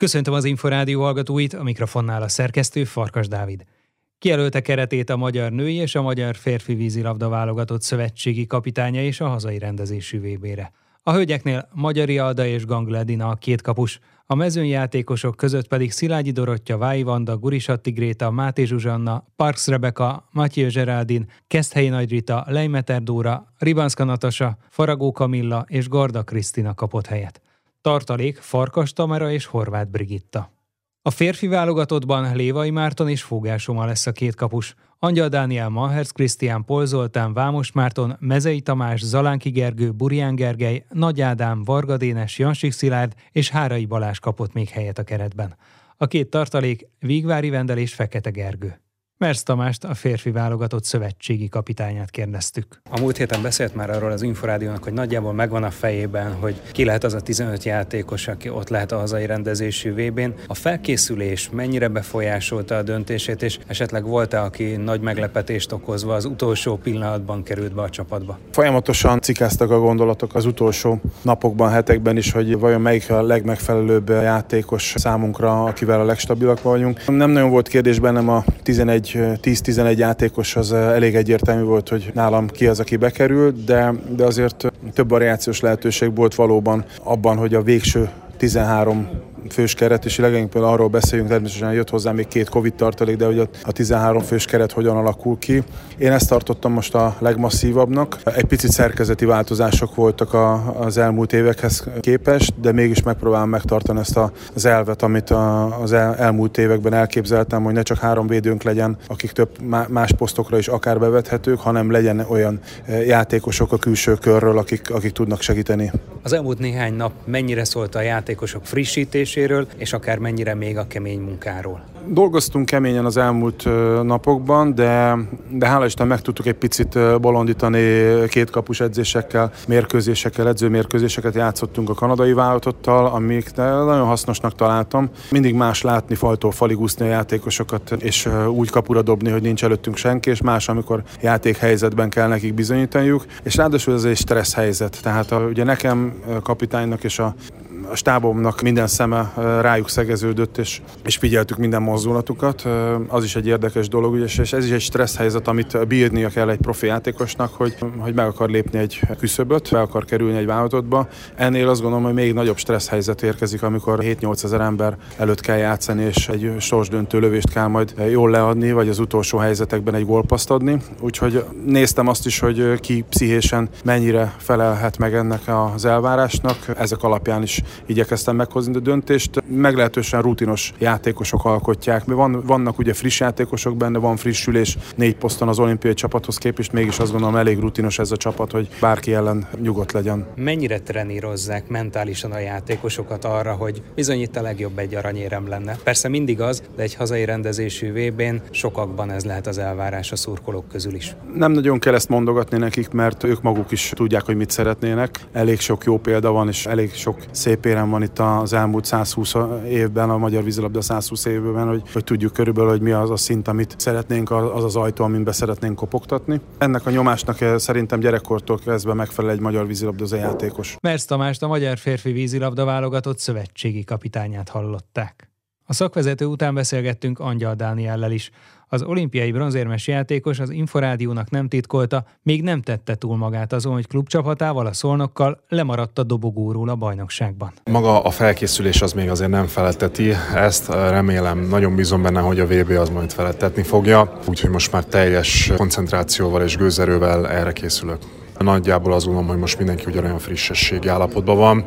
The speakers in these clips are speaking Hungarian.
Köszöntöm az Inforádió hallgatóit, a mikrofonnál a szerkesztő Farkas Dávid. Kijelölte keretét a magyar női és a magyar férfi vízilabda válogatott szövetségi kapitánya és a hazai rendezésű VB-re. A hölgyeknél Magyari Alda és Gangledina a két kapus, a mezőnyjátékosok között pedig Szilágyi Dorottya, Vái Vanda, Gurisatti Gréta, Máté Zsuzsanna, Parks Rebeka, Matyő Zseráldin, Keszthelyi Nagy Rita, Leimeter Dóra, Ribanszka Natasa, Faragó Kamilla és Garda Krisztina kapott helyet. Tartalék Farkas Tamara és Horváth Brigitta. A férfi válogatottban Lévai Márton és Fogásoma lesz a két kapus. Angyal Dániel Maherz Krisztián Pol Zoltán Vámos Márton, Mezei Tamás, Zalánki Gergő, Burján Gergely, Nagy Ádám, Varga Dénes, Jansik Szilárd és Hárai Balás kapott még helyet a keretben. A két tartalék Vígvári Vendel és Fekete Gergő. Mersz Tamást, a férfi válogatott szövetségi kapitányát kérdeztük. A múlt héten beszélt már arról az Inforádiónak, hogy nagyjából megvan a fejében, hogy ki lehet az a 15 játékos, aki ott lehet a hazai rendezésű VB-n. A felkészülés mennyire befolyásolta a döntését, és esetleg volt-e, aki nagy meglepetést okozva az utolsó pillanatban került be a csapatba? Folyamatosan cikáztak a gondolatok az utolsó napokban, hetekben is, hogy vajon melyik a legmegfelelőbb játékos számunkra, akivel a legstabilak vagyunk. Nem nagyon volt kérdés bennem a 11 10-11 játékos az elég egyértelmű volt, hogy nálam ki az, aki bekerült, de, de azért több variációs lehetőség volt valóban abban, hogy a végső 13 fős keret, és leginkább arról beszéljünk, természetesen jött hozzá még két Covid tartalék, de hogy a 13 fős keret hogyan alakul ki. Én ezt tartottam most a legmasszívabbnak. Egy picit szerkezeti változások voltak a, az elmúlt évekhez képest, de mégis megpróbálom megtartani ezt a, az elvet, amit az el, elmúlt években elképzeltem, hogy ne csak három védőnk legyen, akik több más posztokra is akár bevethetők, hanem legyen olyan eh, játékosok a külső körről, akik, akik tudnak segíteni. Az elmúlt néhány nap mennyire szólt a játékosok frissítéséről, és akár mennyire még a kemény munkáról? Dolgoztunk keményen az elmúlt napokban, de, de hála Isten meg tudtuk egy picit bolondítani két kapus edzésekkel, mérkőzésekkel, edzőmérkőzéseket játszottunk a kanadai vállalatottal, amik nagyon hasznosnak találtam. Mindig más látni faltól falig úszni a játékosokat, és úgy kapura dobni, hogy nincs előttünk senki, és más, amikor játékhelyzetben kell nekik bizonyítaniuk, és ráadásul ez egy stressz helyzet. Tehát a, ugye nekem kapitánynak és a a stábomnak minden szeme rájuk szegeződött, és, és figyeltük minden mozdulatukat. Az is egy érdekes dolog, és ez is egy stressz helyzet, amit bírnia kell egy profi játékosnak, hogy, hogy meg akar lépni egy küszöböt, be akar kerülni egy vállalatotba. Ennél azt gondolom, hogy még nagyobb stressz helyzet érkezik, amikor 7-8 ezer ember előtt kell játszani, és egy sorsdöntő lövést kell majd jól leadni, vagy az utolsó helyzetekben egy gólpaszt adni. Úgyhogy néztem azt is, hogy ki pszichésen mennyire felelhet meg ennek az elvárásnak. Ezek alapján is igyekeztem meghozni a döntést. Meglehetősen rutinos játékosok alkotják. Van, vannak ugye friss játékosok benne, van frissülés négy poszton az olimpiai csapathoz képest, mégis azt gondolom elég rutinos ez a csapat, hogy bárki ellen nyugodt legyen. Mennyire trenírozzák mentálisan a játékosokat arra, hogy bizony itt a legjobb egy aranyérem lenne? Persze mindig az, de egy hazai rendezésű VB-n sokakban ez lehet az elvárás a szurkolók közül is. Nem nagyon kell ezt mondogatni nekik, mert ők maguk is tudják, hogy mit szeretnének. Elég sok jó példa van, és elég sok szép érem van itt az elmúlt 120 évben, a magyar vízilabda 120 évben, hogy, hogy tudjuk körülbelül, hogy mi az a szint, amit szeretnénk, az az ajtó, amin be szeretnénk kopogtatni. Ennek a nyomásnak eh, szerintem gyerekkortól kezdve megfelel egy magyar vízilabda játékos. Mersz Tamást a magyar férfi vízilabda válogatott szövetségi kapitányát hallották. A szakvezető után beszélgettünk Angyal Dániellel is. Az olimpiai bronzérmes játékos az Inforádiónak nem titkolta, még nem tette túl magát azon, hogy klubcsapatával, a szolnokkal lemaradt a dobogóról a bajnokságban. Maga a felkészülés az még azért nem feletteti ezt, remélem, nagyon bízom benne, hogy a VB az majd felettetni fogja, úgyhogy most már teljes koncentrációval és gőzerővel erre készülök. Nagyjából azt gondolom, hogy most mindenki ugyanolyan frissességi állapotban van.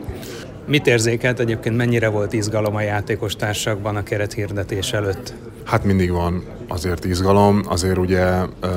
Mit érzékelt egyébként, mennyire volt izgalom a játékos társakban a kerethirdetés előtt? Hát mindig van azért izgalom, azért ugye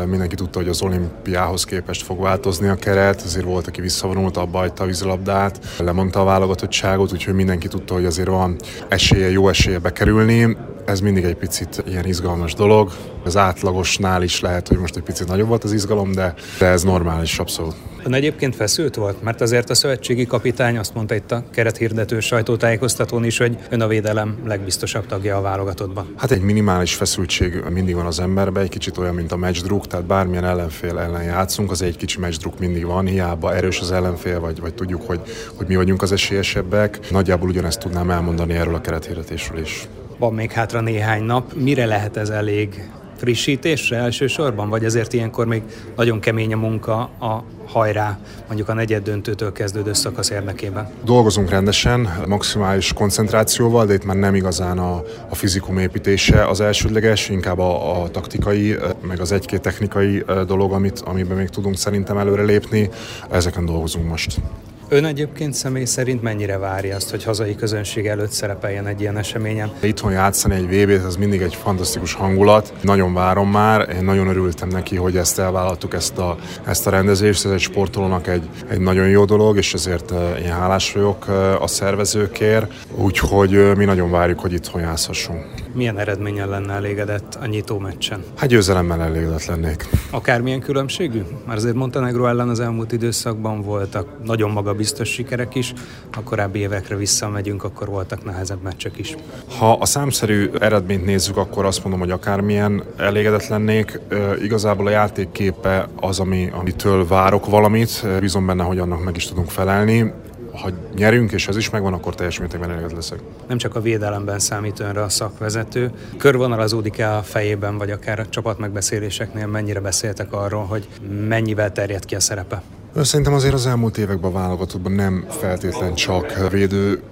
mindenki tudta, hogy az olimpiához képest fog változni a keret, azért volt, aki visszavonult, abba hagyta a vízilabdát, lemondta a válogatottságot, úgyhogy mindenki tudta, hogy azért van esélye, jó esélye bekerülni. Ez mindig egy picit ilyen izgalmas dolog. Az átlagosnál is lehet, hogy most egy picit nagyobb volt az izgalom, de, de ez normális, abszolút. Ön egyébként feszült volt? Mert azért a szövetségi kapitány azt mondta itt a kerethirdető sajtótájékoztatón is, hogy ön a védelem legbiztosabb tagja a válogatottban. Hát egy minimális feszültség mindig van az emberben, egy kicsit olyan, mint a matchdruk, tehát bármilyen ellenfél ellen játszunk, az egy kicsi matchdruk mindig van, hiába erős az ellenfél, vagy, vagy tudjuk, hogy, hogy mi vagyunk az esélyesebbek. Nagyjából ugyanezt tudnám elmondani erről a kerethirdetésről is. Van még hátra néhány nap. Mire lehet ez elég? Frissítésre elsősorban, vagy azért ilyenkor még nagyon kemény a munka a hajrá, mondjuk a negyed döntőtől kezdődő szakasz érdekében? Dolgozunk rendesen, maximális koncentrációval, de itt már nem igazán a, a fizikum építése az elsődleges, inkább a, a taktikai, meg az egy-két technikai dolog, amit, amiben még tudunk szerintem előre lépni. Ezeken dolgozunk most. Ön egyébként személy szerint mennyire várja azt, hogy hazai közönség előtt szerepeljen egy ilyen eseményen? Itthon játszani egy vb t ez mindig egy fantasztikus hangulat. Nagyon várom már, én nagyon örültem neki, hogy ezt elvállaltuk, ezt a, ezt a rendezést. Ez egy sportolónak egy, egy nagyon jó dolog, és ezért uh, én hálás vagyok uh, a szervezőkért. Úgyhogy uh, mi nagyon várjuk, hogy itthon játszhassunk. Milyen eredményen lenne elégedett a nyitó meccsen? Hát győzelemmel elégedett lennék. Akármilyen különbségű? Már azért Montenegro ellen az elmúlt időszakban voltak nagyon maga biztos sikerek is, a korábbi évekre visszamegyünk, akkor voltak nehezebb meccsek is. Ha a számszerű eredményt nézzük, akkor azt mondom, hogy akármilyen elégedett lennék. Igazából a játékképe az, ami, amitől várok valamit, bízom benne, hogy annak meg is tudunk felelni ha nyerünk, és ez is megvan, akkor teljes mértékben elégedett leszek. Nem csak a védelemben számít önre a szakvezető, körvonalazódik el a fejében, vagy akár a csapatmegbeszéléseknél mennyire beszéltek arról, hogy mennyivel terjed ki a szerepe? Szerintem azért az elmúlt években a válogatottban nem feltétlen csak védő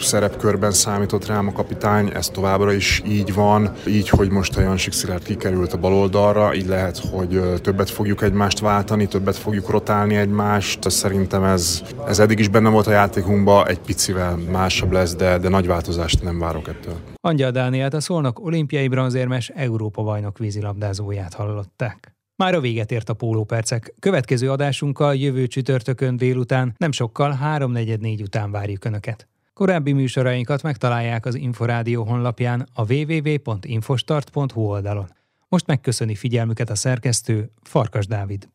szerepkörben számított rám a kapitány, ez továbbra is így van. Így, hogy most a Jansik Szilárd kikerült a baloldalra, így lehet, hogy többet fogjuk egymást váltani, többet fogjuk rotálni egymást. Szerintem ez, ez eddig is benne volt a játékunkban, egy picivel másabb lesz, de, de nagy változást nem várok ettől. Angyal Dániát a Szolnok olimpiai bronzérmes Európa bajnok vízilabdázóját hallották. Már a véget ért a pólópercek. Következő adásunkkal jövő csütörtökön délután, nem sokkal 3.44 után várjuk Önöket. Korábbi műsorainkat megtalálják az Inforádió honlapján a www.infostart.hu oldalon. Most megköszöni figyelmüket a szerkesztő Farkas Dávid.